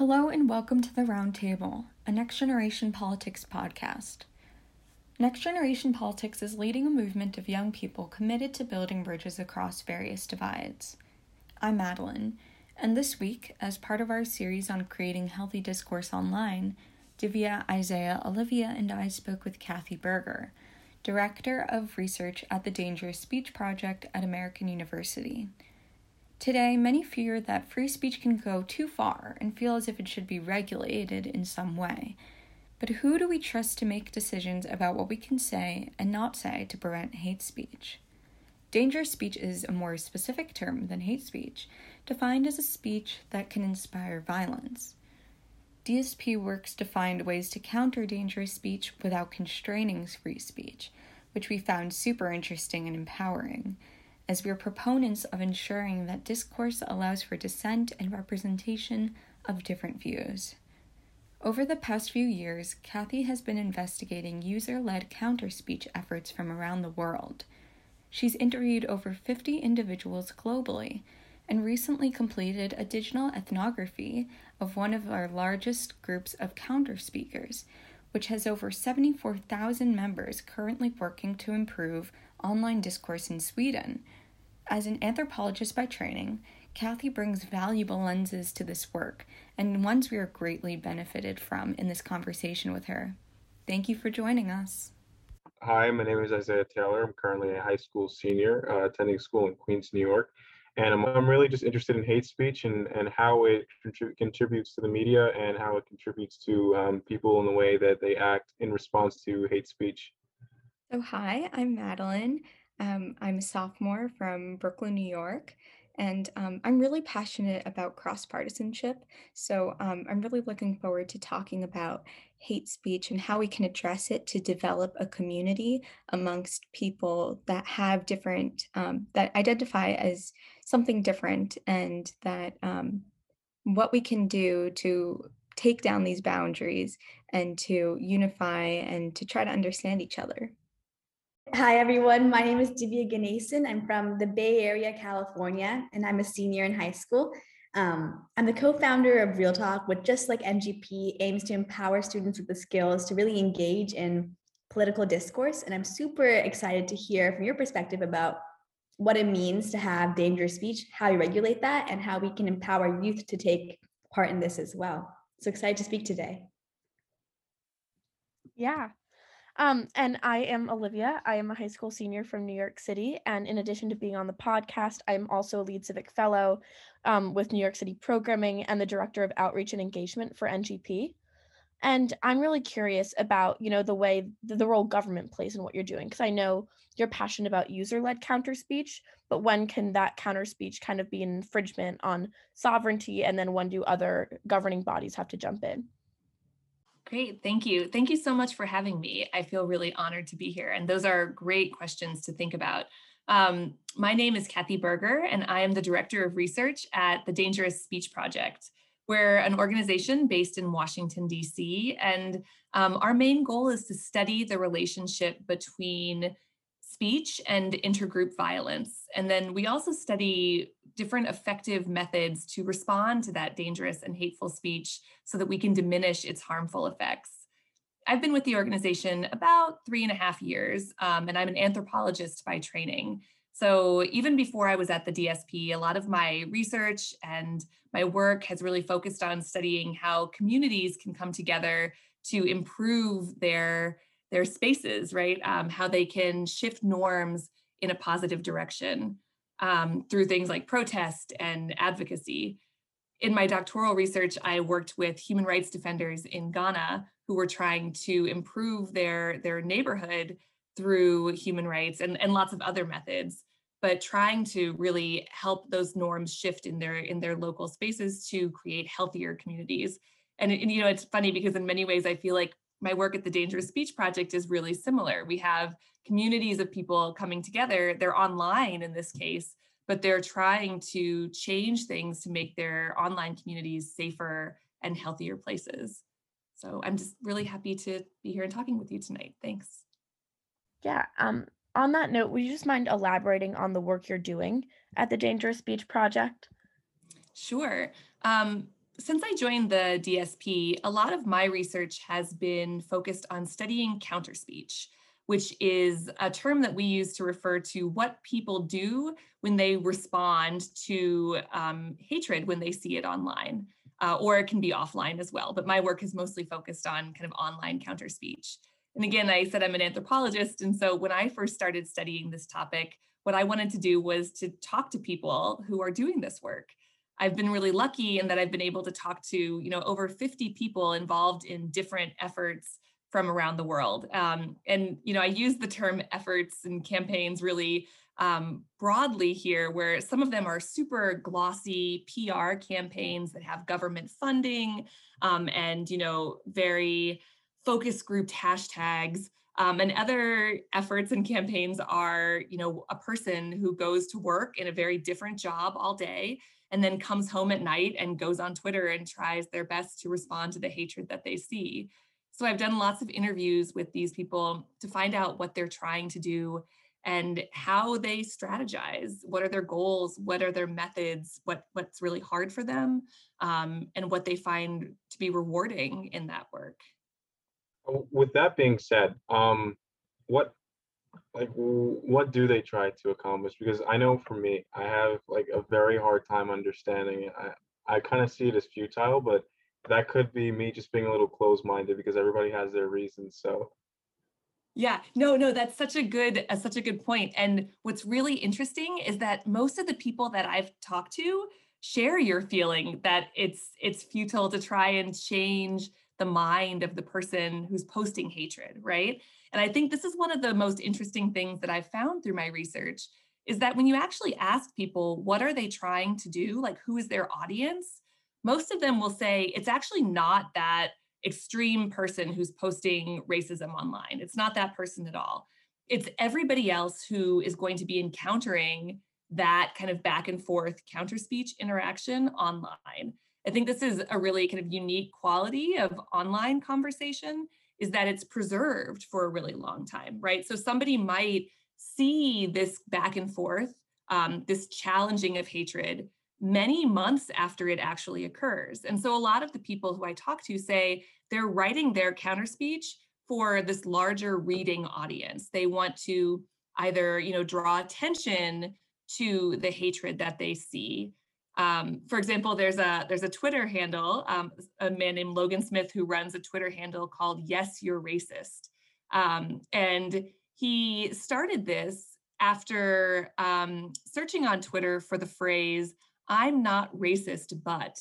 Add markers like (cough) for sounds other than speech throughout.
Hello and welcome to the Roundtable, a Next Generation Politics podcast. Next Generation Politics is leading a movement of young people committed to building bridges across various divides. I'm Madeline, and this week, as part of our series on creating healthy discourse online, Divya, Isaiah, Olivia, and I spoke with Cathy Buerger, Director of Research at the Dangerous Speech Project at American University. Today, many fear that free speech can go too far and feel as if it should be regulated in some way. But who do we trust to make decisions about what we can say and not say to prevent hate speech? Dangerous speech is a more specific term than hate speech, defined as a speech that can inspire violence. DSP works to find ways to counter dangerous speech without constraining free speech, which we found super interesting and empowering as we are proponents of ensuring that discourse allows for dissent and representation of different views. Over the past few years, Cathy has been investigating user led counter speech efforts from around the world. She's interviewed over 50 individuals globally and recently completed a digital ethnography of one of our largest groups of counter speakers, which has over 74,000 members currently working to improve online discourse in Sweden, as an anthropologist by training, Cathy brings valuable lenses to this work and ones we are greatly benefited from in this conversation with her. Thank you for joining us. Hi, my name is Isaiah Taylor. I'm currently a high school senior uh, attending school in Queens, New York. And I'm, I'm really just interested in hate speech and, and how it contrib- contributes to the media and how it contributes to um, people in the way that they act in response to hate speech. So, hi, I'm Madeline. Um, I'm a sophomore from Brooklyn, New York, and um, I'm really passionate about cross partisanship. So um, I'm really looking forward to talking about hate speech and how we can address it to develop a community amongst people that have different, um, that identify as something different, and that um, what we can do to take down these boundaries and to unify and to try to understand each other. Hi, everyone. My name is Divya Ganesan. I'm from the Bay Area, California, and I'm a senior in high school. Um, I'm the co founder of Real Talk, which, just like NGP, aims to empower students with the skills to really engage in political discourse. And I'm super excited to hear from your perspective about what it means to have dangerous speech, how you regulate that, and how we can empower youth to take part in this as well. So excited to speak today. Yeah, um, and I am Olivia. I am a high school senior from New York City. And in addition to being on the podcast, I'm also a lead civic fellow um, with New York City programming and the director of outreach and engagement for NGP. And I'm really curious about, you know, the way the, the role government plays in what you're doing, because I know you're passionate about user-led counter speech, but when can that counter speech kind of be an infringement on sovereignty, and then when do other governing bodies have to jump in? Great. Thank you. Thank you so much for having me. I feel really honored to be here. And those are great questions to think about. Um, my name is Cathy Buerger, and I am the Director of Research at the Dangerous Speech Project. We're an organization based in Washington, D.C., and um, our main goal is to study the relationship between speech and intergroup violence. And then we also study different effective methods to respond to that dangerous and hateful speech so that we can diminish its harmful effects. I've been with the organization about three and a half years, um, and I'm an anthropologist by training. So even before I was at the DSP, a lot of my research and my work has really focused on studying how communities can come together to improve their their spaces, right? Um, how they can shift norms in a positive direction um, through things like protest and advocacy. In my doctoral research, I worked with human rights defenders in Ghana who were trying to improve their, their neighborhood through human rights and, and lots of other methods but trying to really help those norms shift in their in their local spaces to create healthier communities and, and, you know it's funny because in many ways i feel like my work at the dangerous speech project is really similar we have communities of people coming together. They're online in this case, but they're trying to change things to make their online communities safer and healthier places. So I'm just really happy to be here and talking with you tonight. Thanks. Yeah. Um, on that note, would you just mind elaborating on the work you're doing at the Dangerous Speech Project? Sure. Um, since I joined the DSP, a lot of my research has been focused on studying counter speech, which is a term that we use to refer to what people do when they respond to um, hatred when they see it online, uh, or it can be offline as well. But my work is mostly focused on kind of online counter speech. And again, I said I'm an anthropologist. And so when I first started studying this topic, what I wanted to do was to talk to people who are doing this work. I've been really lucky in that I've been able to talk to, you know, over 50 people involved in different efforts from around the world. Um, and, you know, I use the term efforts and campaigns really um, broadly here, where some of them are super glossy PR campaigns that have government funding um, and, you know, very focus grouped hashtags. Um, and other efforts and campaigns are, you know, a person who goes to work in a very different job all day and then comes home at night and goes on Twitter and tries their best to respond to the hatred that they see. So I've done lots of interviews with these people to find out what they're trying to do and how they strategize. What are their goals? What are their methods? What what's really hard for them, um, and what they find to be rewarding in that work. With that being said, um, what like what do they try to accomplish? Because I know for me, I have like a very hard time understanding it. I I kind of see it as futile, but that could be me just being a little closed-minded because everybody has their reasons. So yeah, no, no, that's such a good, uh, such a good point. And what's really interesting is that most of the people that I've talked to share your feeling that it's it's futile to try and change the mind of the person who's posting hatred, right? And I think this is one of the most interesting things that I've found through my research is that when you actually ask people what are they trying to do, like who is their audience, most of them will say it's actually not that extreme person who's posting racism online. It's not that person at all. It's everybody else who is going to be encountering that kind of back and forth counter speech interaction online. I think this is a really kind of unique quality of online conversation is that it's preserved for a really long time, right? So somebody might see this back and forth, um, this challenging of hatred many months after it actually occurs. And so a lot of the people who I talk to say they're writing their counter speech for this larger reading audience. They want to either, you know, draw attention to the hatred that they see. Um, for example, there's a there's a Twitter handle, um, a man named Logan Smith who runs a Twitter handle called Yes, You're Racist, um, and he started this after um, searching on Twitter for the phrase I'm not racist, but,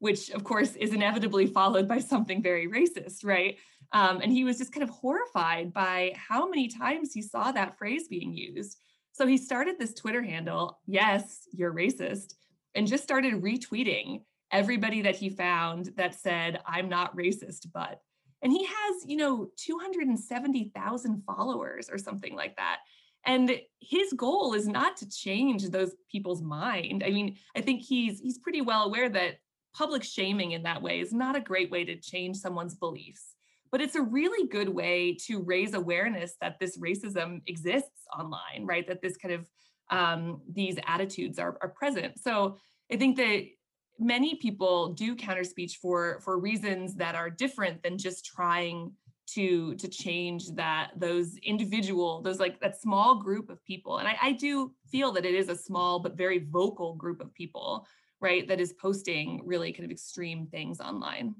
which of course is inevitably followed by something very racist, right? Um, and he was just kind of horrified by how many times he saw that phrase being used. So he started this Twitter handle, yes, you're racist, and just started retweeting everybody that he found that said, I'm not racist, but. And he has, you know, 270,000 followers or something like that. And his goal is not to change those people's mind. I mean, I think he's he's pretty well aware that public shaming in that way is not a great way to change someone's beliefs. But it's a really good way to raise awareness that this racism exists online, right? That this kind of um, these attitudes are, are present. So I think that many people do counter speech for for reasons that are different than just trying to to change that those individual those like that small group of people and I, I do feel that it is a small but very vocal group of people right that is posting really kind of extreme things online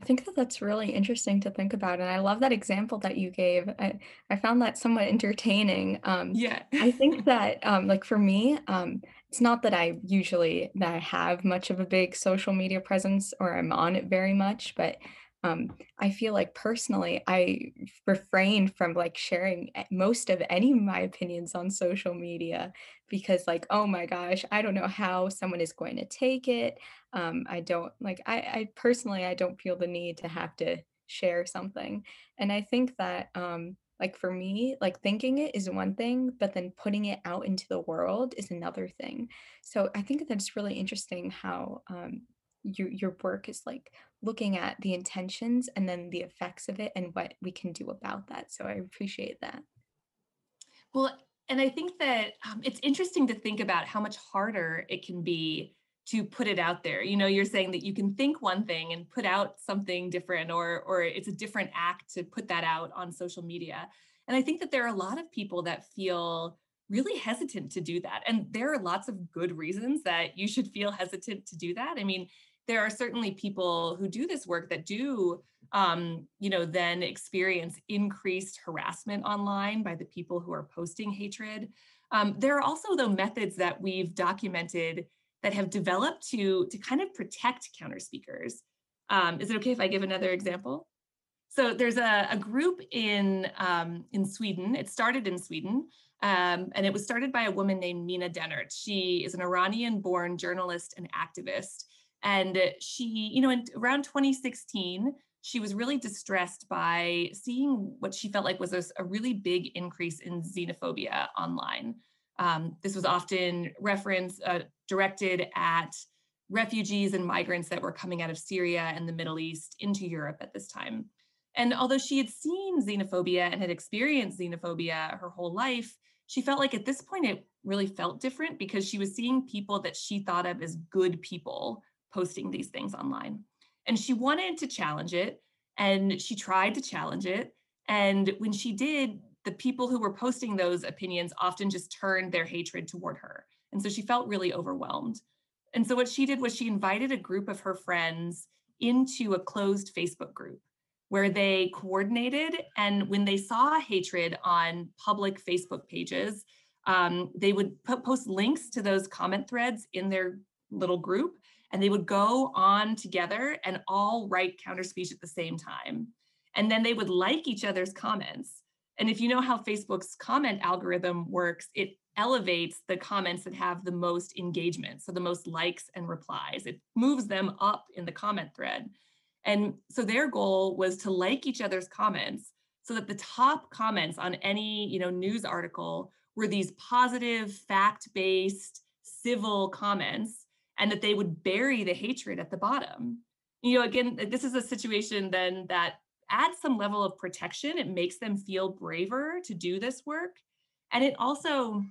I think that that's really interesting to think about. And I love that example that you gave. I, I found that somewhat entertaining. Um, yeah. I think (laughs) that, um, like for me, um, it's not that I usually that I have much of a big social media presence or I'm on it very much, but um, I feel like personally, I refrain from like sharing most of any of my opinions on social media because, like, oh my gosh, I don't know how someone is going to take it. Um, I don't like, I, I personally, I don't feel the need to have to share something. And I think that, um, like for me, like thinking it is one thing, but then putting it out into the world is another thing. So I think that's really interesting how um, your your work is like looking at the intentions and then the effects of it and what we can do about that. So I appreciate that. Well, and I think that um, it's interesting to think about how much harder it can be to put it out there. You know, you're saying that you can think one thing and put out something different, or or it's a different act to put that out on social media. And I think that there are a lot of people that feel really hesitant to do that. And there are lots of good reasons that you should feel hesitant to do that. I mean, there are certainly people who do this work that do um, you know, then experience increased harassment online by the people who are posting hatred. Um, there are also, though, methods that we've documented that have developed to, to kind of protect counter speakers. Um, is it okay if I give another example? So there's a, a group in, um, in Sweden. It started in Sweden, um, and it was started by a woman named Mina Dennert. She is an Iranian-born journalist and activist. And she, you know, in around 2016, she was really distressed by seeing what she felt like was a, a really big increase in xenophobia online. Um, this was often referenced, uh, directed at refugees and migrants that were coming out of Syria and the Middle East into Europe at this time. And although she had seen xenophobia and had experienced xenophobia her whole life, she felt like at this point it really felt different because she was seeing people that she thought of as good people posting these things online. And she wanted to challenge it and she tried to challenge it. And when she did, the people who were posting those opinions often just turned their hatred toward her. And so she felt really overwhelmed. And so what she did was she invited a group of her friends into a closed Facebook group where they coordinated. And when they saw hatred on public Facebook pages, um, they would put, post links to those comment threads in their little group and they would go on together and all write counter speech at the same time. And then they would like each other's comments. And if you know how Facebook's comment algorithm works, it elevates the comments that have the most engagement, so the most likes and replies. It moves them up in the comment thread. And so their goal was to like each other's comments so that the top comments on any, you know, news article were these positive, fact-based, civil comments and that they would bury the hatred at the bottom. You know, again, this is a situation then that adds some level of protection. It makes them feel braver to do this work. And it also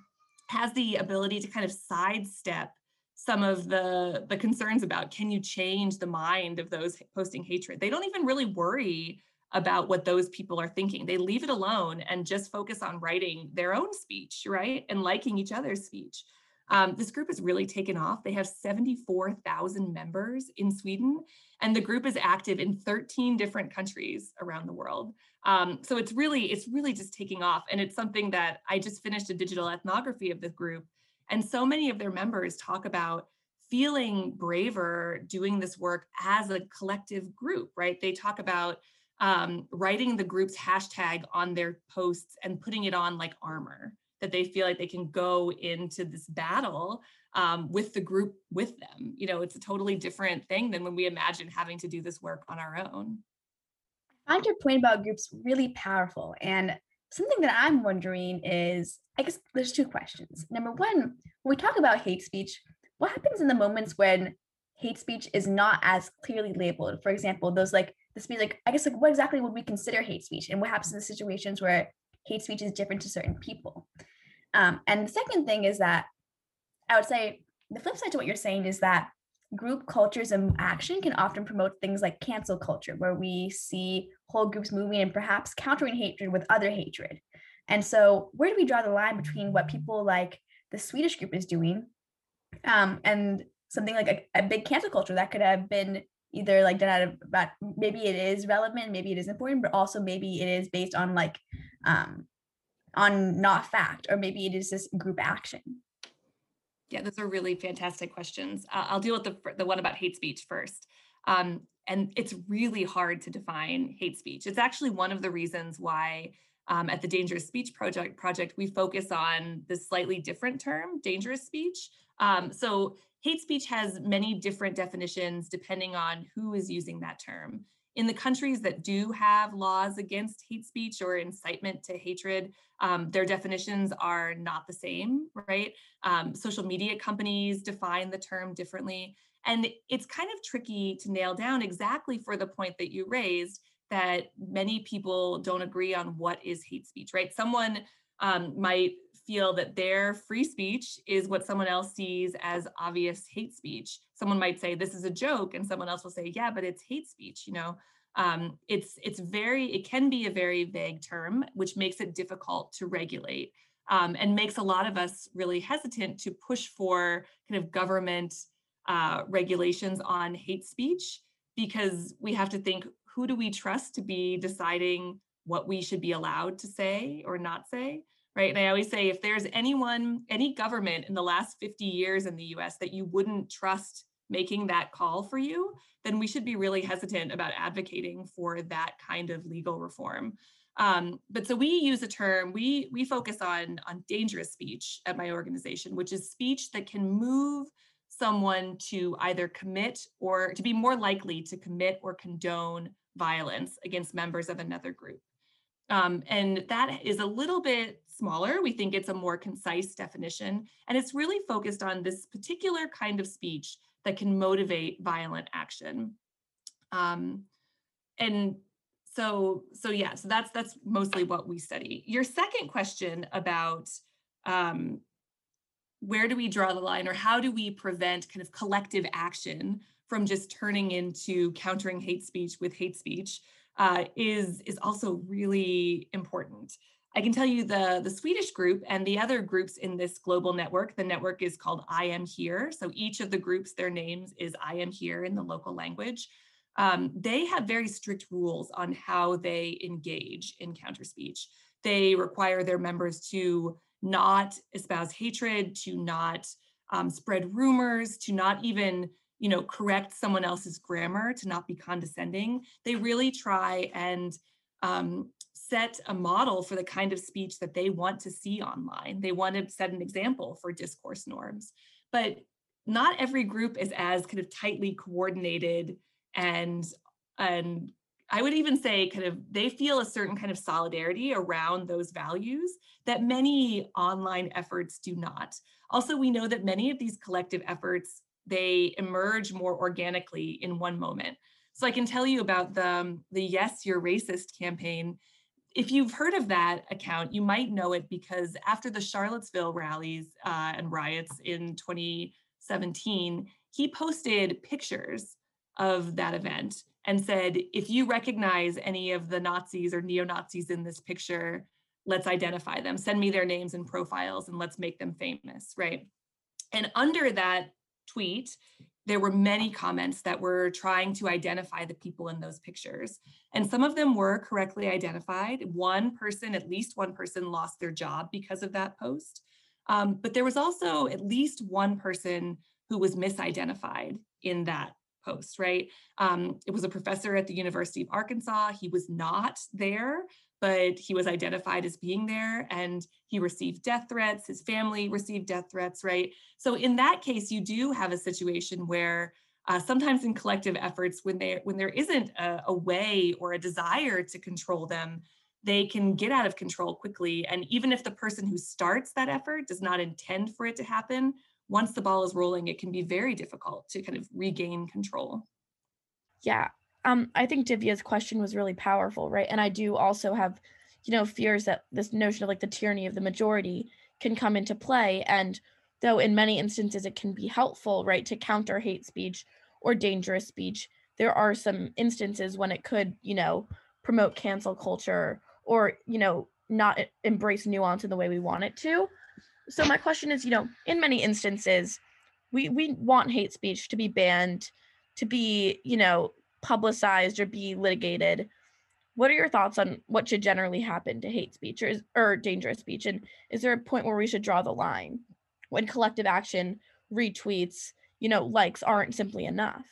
has the ability to kind of sidestep some of the, the concerns about can you change the mind of those posting hatred? They don't even really worry about what those people are thinking. They leave it alone and just focus on writing their own speech, right? And liking each other's speech. Um, this group has really taken off. They have 74,000 members in Sweden, and the group is active in 13 different countries around the world. Um, so it's really, it's really just taking off. And it's something that I just finished a digital ethnography of the group. And so many of their members talk about feeling braver doing this work as a collective group, right? They talk about um, writing the group's hashtag on their posts and putting it on like armor that they feel like they can go into this battle um, with the group with them. You know, it's a totally different thing than when we imagine having to do this work on our own. I find your point about groups really powerful. And something that I'm wondering is I guess there's two questions. Number one, when we talk about hate speech, what happens in the moments when hate speech is not as clearly labeled? For example, those like the speech, like I guess like what exactly would we consider hate speech? And what happens in the situations where hate speech is different to certain people. Um, and the second thing is that I would say the flip side to what you're saying is that group cultures and action can often promote things like cancel culture, where we see whole groups moving and perhaps countering hatred with other hatred. And so, where do we draw the line between what people like the Swedish group is doing um, and something like a, a, big cancel culture that could have been either like done out of but maybe it is relevant, maybe it is important, but also maybe it is based on like um, on not fact, or maybe it is this group action? Yeah, those are really fantastic questions. Uh, I'll deal with the the one about hate speech first. Um, and it's really hard to define hate speech. It's actually one of the reasons why um, at the Dangerous Speech Project project we focus on this slightly different term, dangerous speech. Um, so hate speech has many different definitions depending on who is using that term. In the countries that do have laws against hate speech or incitement to hatred, um, their definitions are not the same, right? Um, social media companies define the term differently. And it's kind of tricky to nail down exactly for the point that you raised that many people don't agree on what is hate speech, right? Someone um, might feel that their free speech is what someone else sees as obvious hate speech. Someone might say this is a joke, and someone else will say, yeah, but it's hate speech. You know, um, it's it's very it can be a very vague term, which makes it difficult to regulate um, and makes a lot of us really hesitant to push for kind of government uh, regulations on hate speech because we have to think who do we trust to be deciding what we should be allowed to say or not say right and i always say if there's anyone any government in the last 50 years in the us that you wouldn't trust making that call for you then we should be really hesitant about advocating for that kind of legal reform um, but so we use a term we we focus on on dangerous speech at my organization which is speech that can move someone to either commit or to be more likely to commit or condone violence against members of another group. Um, and that is a little bit smaller. We think it's a more concise definition, and it's really focused on this particular kind of speech that can motivate violent action. Um, and so, so yeah, so that's that's mostly what we study. Your second question about um, where do we draw the line or how do we prevent kind of collective action from just turning into countering hate speech with hate speech uh, is is also really important. I can tell you the the Swedish group and the other groups in this global network. The network is called I Am Here. So each of the groups, their names is I Am Here in the local language. Um, they have very strict rules on how they engage in counter speech. They require their members to not espouse hatred, to not um, spread rumors, to not even you know correct someone else's grammar, to not be condescending. They really try and um, set a model for the kind of speech that they want to see online. They want to set an example for discourse norms. But not every group is as kind of tightly coordinated and and I would even say kind of they feel a certain kind of solidarity around those values that many online efforts do not. Also, we know that many of these collective efforts they emerge more organically in one moment. So I can tell you about the the Yes You're Racist campaign. If you've heard of that account, you might know it because after the Charlottesville rallies uh, and riots in 2017, he posted pictures of that event and said, if you recognize any of the Nazis or neo Nazis in this picture, let's identify them. Send me their names and profiles and let's make them famous, right? And under that tweet, there were many comments that were trying to identify the people in those pictures. And some of them were correctly identified. One person, at least one person, lost their job because of that post. Um, but there was also at least one person who was misidentified in that post, right? Um, it was a professor at the University of Arkansas. He was not there, but he was identified as being there and he received death threats. His family received death threats, right? So in that case, you do have a situation where uh, sometimes in collective efforts, when there when there isn't a, a way or a desire to control them, they can get out of control quickly. And even if the person who starts that effort does not intend for it to happen, once the ball is rolling, it can be very difficult to kind of regain control. Yeah. Um, I think Divya's question was really powerful, right? And I do also have, you know, fears that this notion of like the tyranny of the majority can come into play. And though in many instances it can be helpful, right, to counter hate speech or dangerous speech, there are some instances when it could, you know, promote cancel culture or, you know, not embrace nuance in the way we want it to so my question is, you know, in many instances, we we want hate speech to be banned, to be, you know, publicized or be litigated. What are your thoughts on what should generally happen to hate speech or, is, or dangerous speech? And is there a point where we should draw the line when collective action, retweets, you know, likes aren't simply enough?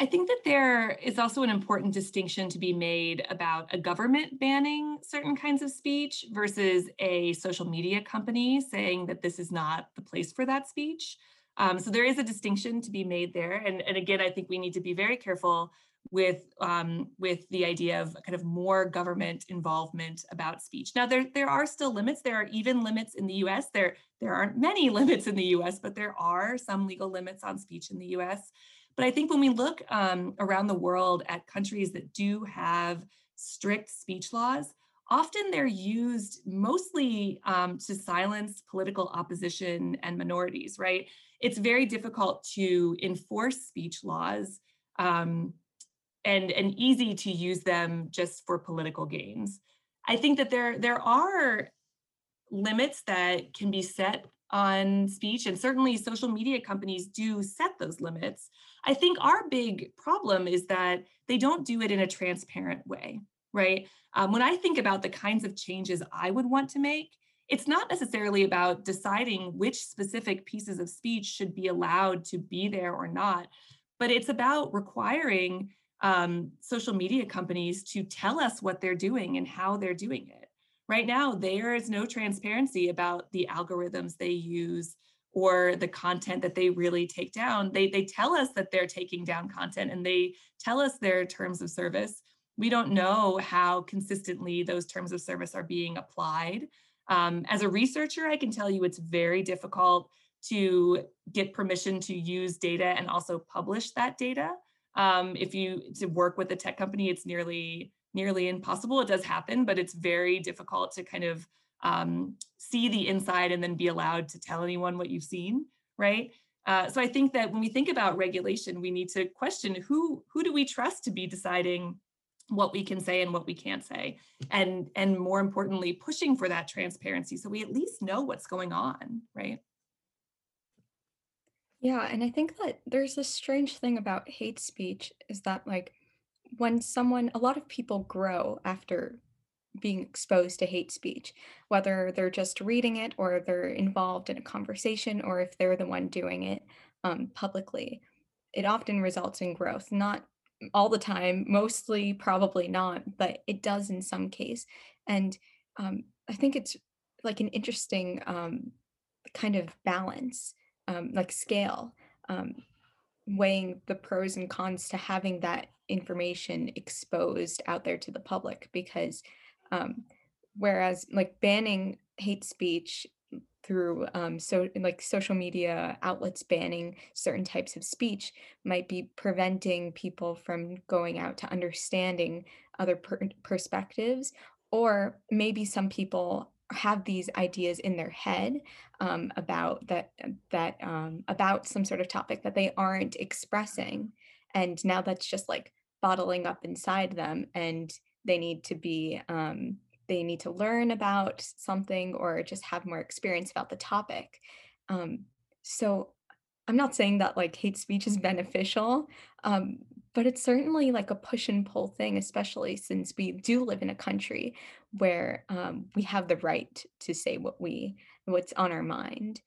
I think that there is also an important distinction to be made about a government banning certain kinds of speech versus a social media company saying that this is not the place for that speech. Um, so there is a distinction to be made there. And, and again, I think we need to be very careful with um, with the idea of kind of more government involvement about speech. Now there there are still limits. There are even limits in the U.S. There there aren't many (laughs) limits in the U.S., but there are some legal limits on speech in the U.S. But I think when we look um, around the world at countries that do have strict speech laws, often they're used mostly um, to silence political opposition and minorities, right? It's very difficult to enforce speech laws um, and, and easy to use them just for political gains. I think that there, there are limits that can be set on speech, and certainly social media companies do set those limits. I think our big problem is that they don't do it in a transparent way, right? Um, when I think about the kinds of changes I would want to make, it's not necessarily about deciding which specific pieces of speech should be allowed to be there or not, but it's about requiring um, social media companies to tell us what they're doing and how they're doing it. Right now, there is no transparency about the algorithms they use or the content that they really take down. They, they tell us that they're taking down content and they tell us their terms of service. We don't know how consistently those terms of service are being applied. Um, as a researcher, I can tell you it's very difficult to get permission to use data and also publish that data. Um, if you to work with a tech company, it's nearly nearly impossible. It does happen, but it's very difficult to kind of um, see the inside and then be allowed to tell anyone what you've seen, right? Uh, so I think that when we think about regulation, we need to question who who do we trust to be deciding what we can say and what we can't say, and and more importantly, pushing for that transparency so we at least know what's going on, right? Yeah, and I think that there's a strange thing about hate speech is that like when someone, a lot of people grow after being exposed to hate speech, whether they're just reading it or they're involved in a conversation or if they're the one doing it um, publicly. It often results in growth, not all the time, mostly probably not, but it does in some case. And um, I think it's like an interesting um, kind of balance, um, like scale, um, weighing the pros and cons to having that information exposed out there to the public because um, whereas like banning hate speech through um, so like social media outlets banning certain types of speech might be preventing people from going out to understanding other per- perspectives or maybe some people have these ideas in their head um, about that that um, about some sort of topic that they aren't expressing and now that's just like bottling up inside them and they need to be um, they need to learn about something or just have more experience about the topic. Um, so i'm not saying that like hate speech is beneficial um, but it's certainly like a push and pull thing especially since we do live in a country where um, we have the right to say what we what's on our mind.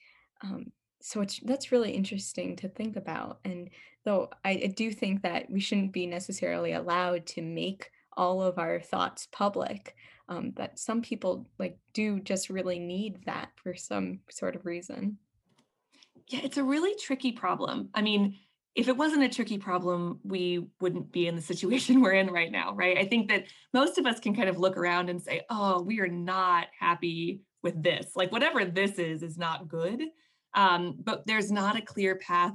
Um, so it's that's really interesting to think about and though I, I do think that we shouldn't be necessarily allowed to make all of our thoughts public um, that some people like do just really need that for some sort of reason. Yeah it's a really tricky problem. I mean if it wasn't a tricky problem we wouldn't be in the situation (laughs) we're in right now right? I think that most of us can kind of look around and say oh we are not happy with this. Like whatever this is is not good. Um, but there's not a clear path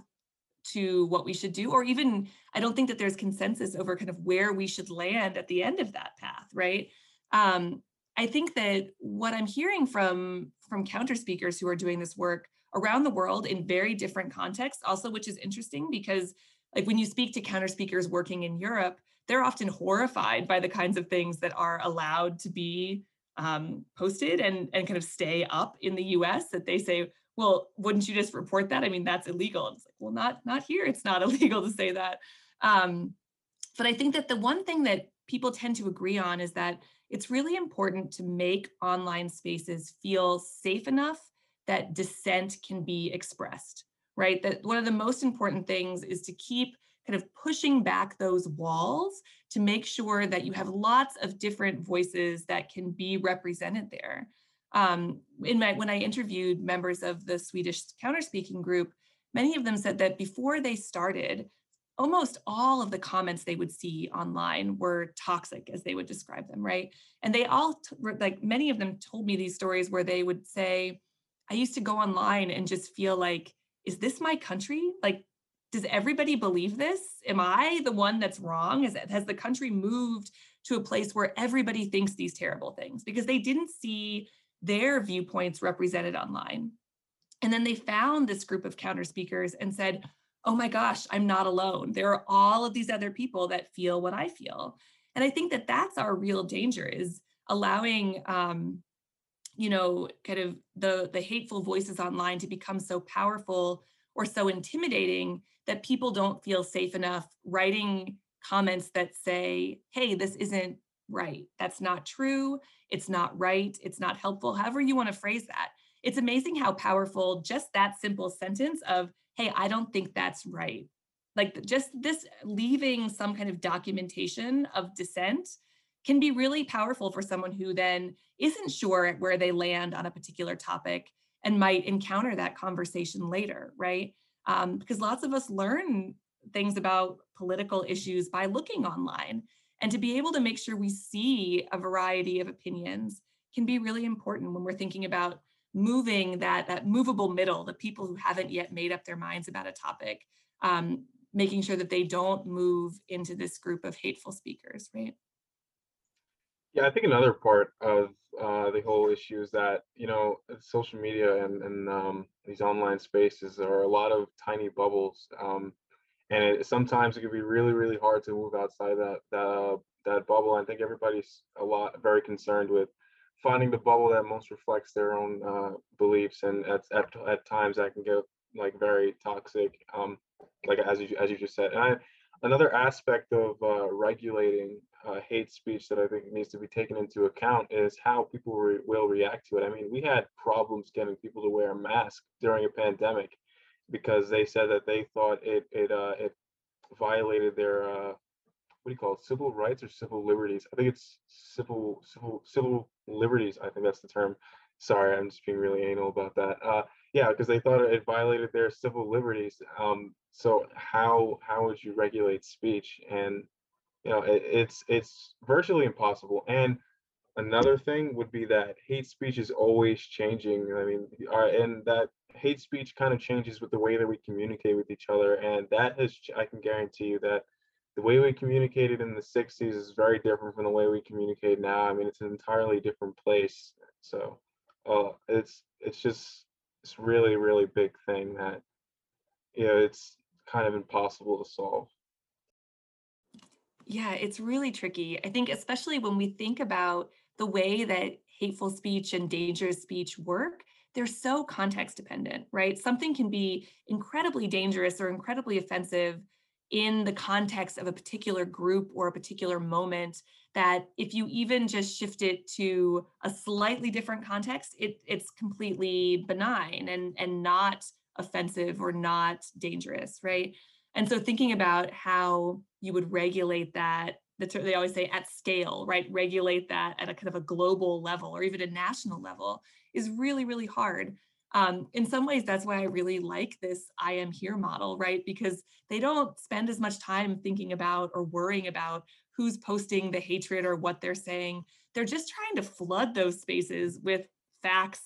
to what we should do or even i don't think that there's consensus over kind of where we should land at the end of that path right um, i think that what i'm hearing from from counter speakers who are doing this work around the world in very different contexts also which is interesting because like when you speak to counter speakers working in europe they're often horrified by the kinds of things that are allowed to be um, posted and and kind of stay up in the us that they say well, wouldn't you just report that? I mean, that's illegal. it's like, well, not not here. It's not (laughs) illegal to say that. Um, but I think that the one thing that people tend to agree on is that it's really important to make online spaces feel safe enough that dissent can be expressed, right? That one of the most important things is to keep kind of pushing back those walls to make sure that you have lots of different voices that can be represented there um, in my when I interviewed members of the Swedish counterspeaking group, many of them said that before they started, almost all of the comments they would see online were toxic, as they would describe them, right? And they all t- like many of them told me these stories where they would say, "I used to go online and just feel like, is this my country? Like." Does everybody believe this? Am I the one that's wrong? Is it, has the country moved to a place where everybody thinks these terrible things because they didn't see their viewpoints represented online. And then they found this group of counter speakers and said, oh my gosh, I'm not alone. There are all of these other people that feel what I feel. And I think that that's our real danger is allowing, um, you know, kind of the, the hateful voices online to become so powerful or so intimidating that people don't feel safe enough writing comments that say, hey, this isn't right. That's not true. It's not right. It's not helpful. However, you want to phrase that. It's amazing how powerful just that simple sentence of, hey, I don't think that's right. Like just this leaving some kind of documentation of dissent can be really powerful for someone who then isn't sure where they land on a particular topic and might encounter that conversation later, right? Um, because lots of us learn things about political issues by looking online. And to be able to make sure we see a variety of opinions can be really important when we're thinking about moving that that movable middle the people who haven't yet made up their minds about a topic um, making sure that they don't move into this group of hateful speakers right? Yeah i think another part of uh, the whole issue is that you know social media and, and um, these online spaces are a lot of tiny bubbles um, and it, sometimes it can be really really hard to move outside that that uh, that bubble. I think everybody's a lot very concerned with finding the bubble that most reflects their own uh, beliefs, and at, at at times that can get like very toxic. Um, like as you as you just said, and I, another aspect of uh, regulating uh, hate speech that I think needs to be taken into account is how people re- will react to it. I mean, we had problems getting people to wear a mask during a pandemic because they said that they thought it it uh, it violated their uh, what do you call it? Civil rights or civil liberties? I think it's civil civil civil liberties. I think that's the term. Sorry, I'm just being really anal about that. Uh, yeah, because they thought it violated their civil liberties. Um, so how how would you regulate speech? And you know, it, it's it's virtually impossible. And another thing would be that hate speech is always changing. I mean, uh, and that hate speech kind of changes with the way that we communicate with each other. And that has, I can guarantee you that the way we communicated in the 60s is very different from the way we communicate now. I mean, it's an entirely different place. So uh, it's it's just it's really really big thing that you know it's kind of impossible to solve. Yeah, it's really tricky. I think especially when we think about the way that hateful speech and dangerous speech work, they're so context dependent, right? Something can be incredibly dangerous or incredibly offensive in the context of a particular group or a particular moment that if you even just shift it to a slightly different context it, it's completely benign and and not offensive or not dangerous right? And so thinking about how you would regulate that they always say at scale right? Regulate that at a kind of a global level or even a national level is really really hard um, in some ways that's why i really like this i am here model right? Because they don't spend as much time thinking about or worrying about who's posting the hatred or what they're saying. They're just trying to flood those spaces with facts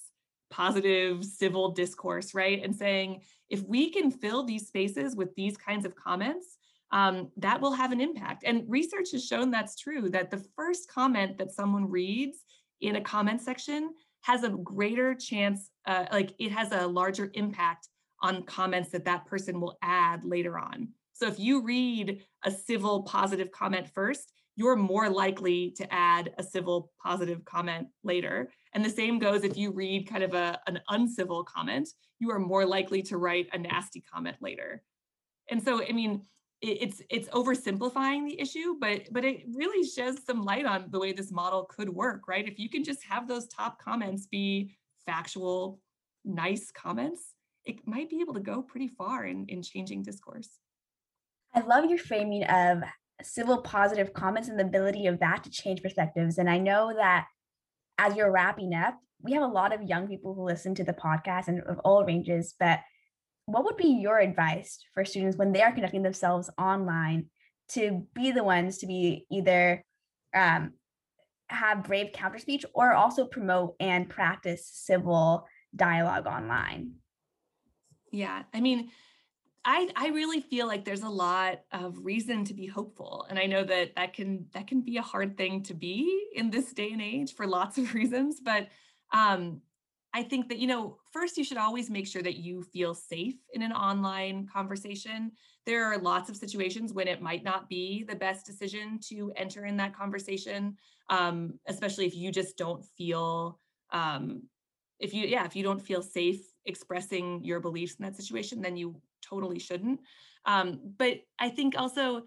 positive civil discourse right? And saying if we can fill these spaces with these kinds of comments um, that will have an impact. And research has shown that's true that the first comment that someone reads in a comment section has a greater chance, uh, like it has a larger impact on comments that that person will add later on. So if you read a civil positive comment first, you're more likely to add a civil positive comment later. And the same goes if you read kind of a, an uncivil comment, you are more likely to write a nasty comment later. And so, I mean, it's it's oversimplifying the issue but but it really sheds some light on the way this model could work right? If you can just have those top comments be factual nice comments it might be able to go pretty far in in changing discourse. I love your framing of civil positive comments and the ability of that to change perspectives and i know that as you're wrapping up we have a lot of young people who listen to the podcast and of all ranges but what would be your advice for students when they are conducting themselves online to be the ones to be either um, have brave counter speech or also promote and practice civil dialogue online? Yeah, I mean, I, I really feel like there's a lot of reason to be hopeful and i know that that can that can be a hard thing to be in this day and age for lots of (laughs) reasons but um, i think that you know first you should always make sure that you feel safe in an online conversation there are lots of situations when it might not be the best decision to enter in that conversation um, especially if you just don't feel um, if you yeah if you don't feel safe expressing your beliefs in that situation then you totally shouldn't. Um, but I think also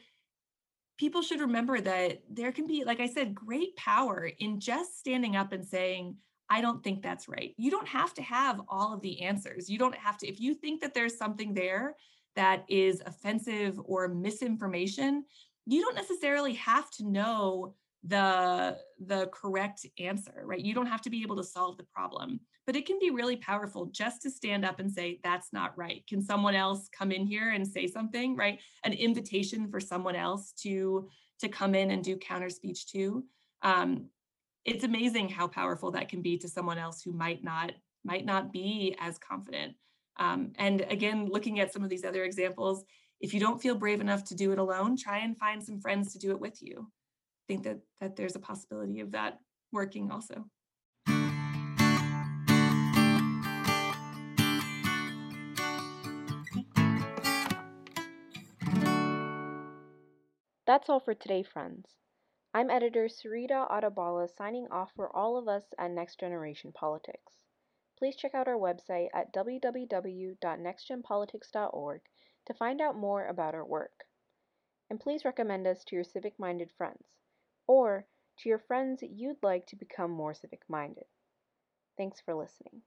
people should remember that there can be, like I said, great power in just standing up and saying, I don't think that's right. You don't have to have all of the answers. You don't have to, if you think that there's something there that is offensive or misinformation, you don't necessarily have to know the the correct answer right you don't have to be able to solve the problem but it can be really powerful just to stand up and say that's not right can someone else come in here and say something right an invitation for someone else to to come in and do counter speech too um, it's amazing how powerful that can be to someone else who might not might not be as confident um, and again looking at some of these other examples if you don't feel brave enough to do it alone try and find some friends to do it with you think that that there's a possibility of that working also. That's all for today, friends. I'm editor Sarita Adabala signing off for all of us at Next Generation Politics. Please check out our website at www.nextgenpolitics.org to find out more about our work. And please recommend us to your civic minded friends or to your friends you'd like to become more civic minded. Thanks for listening.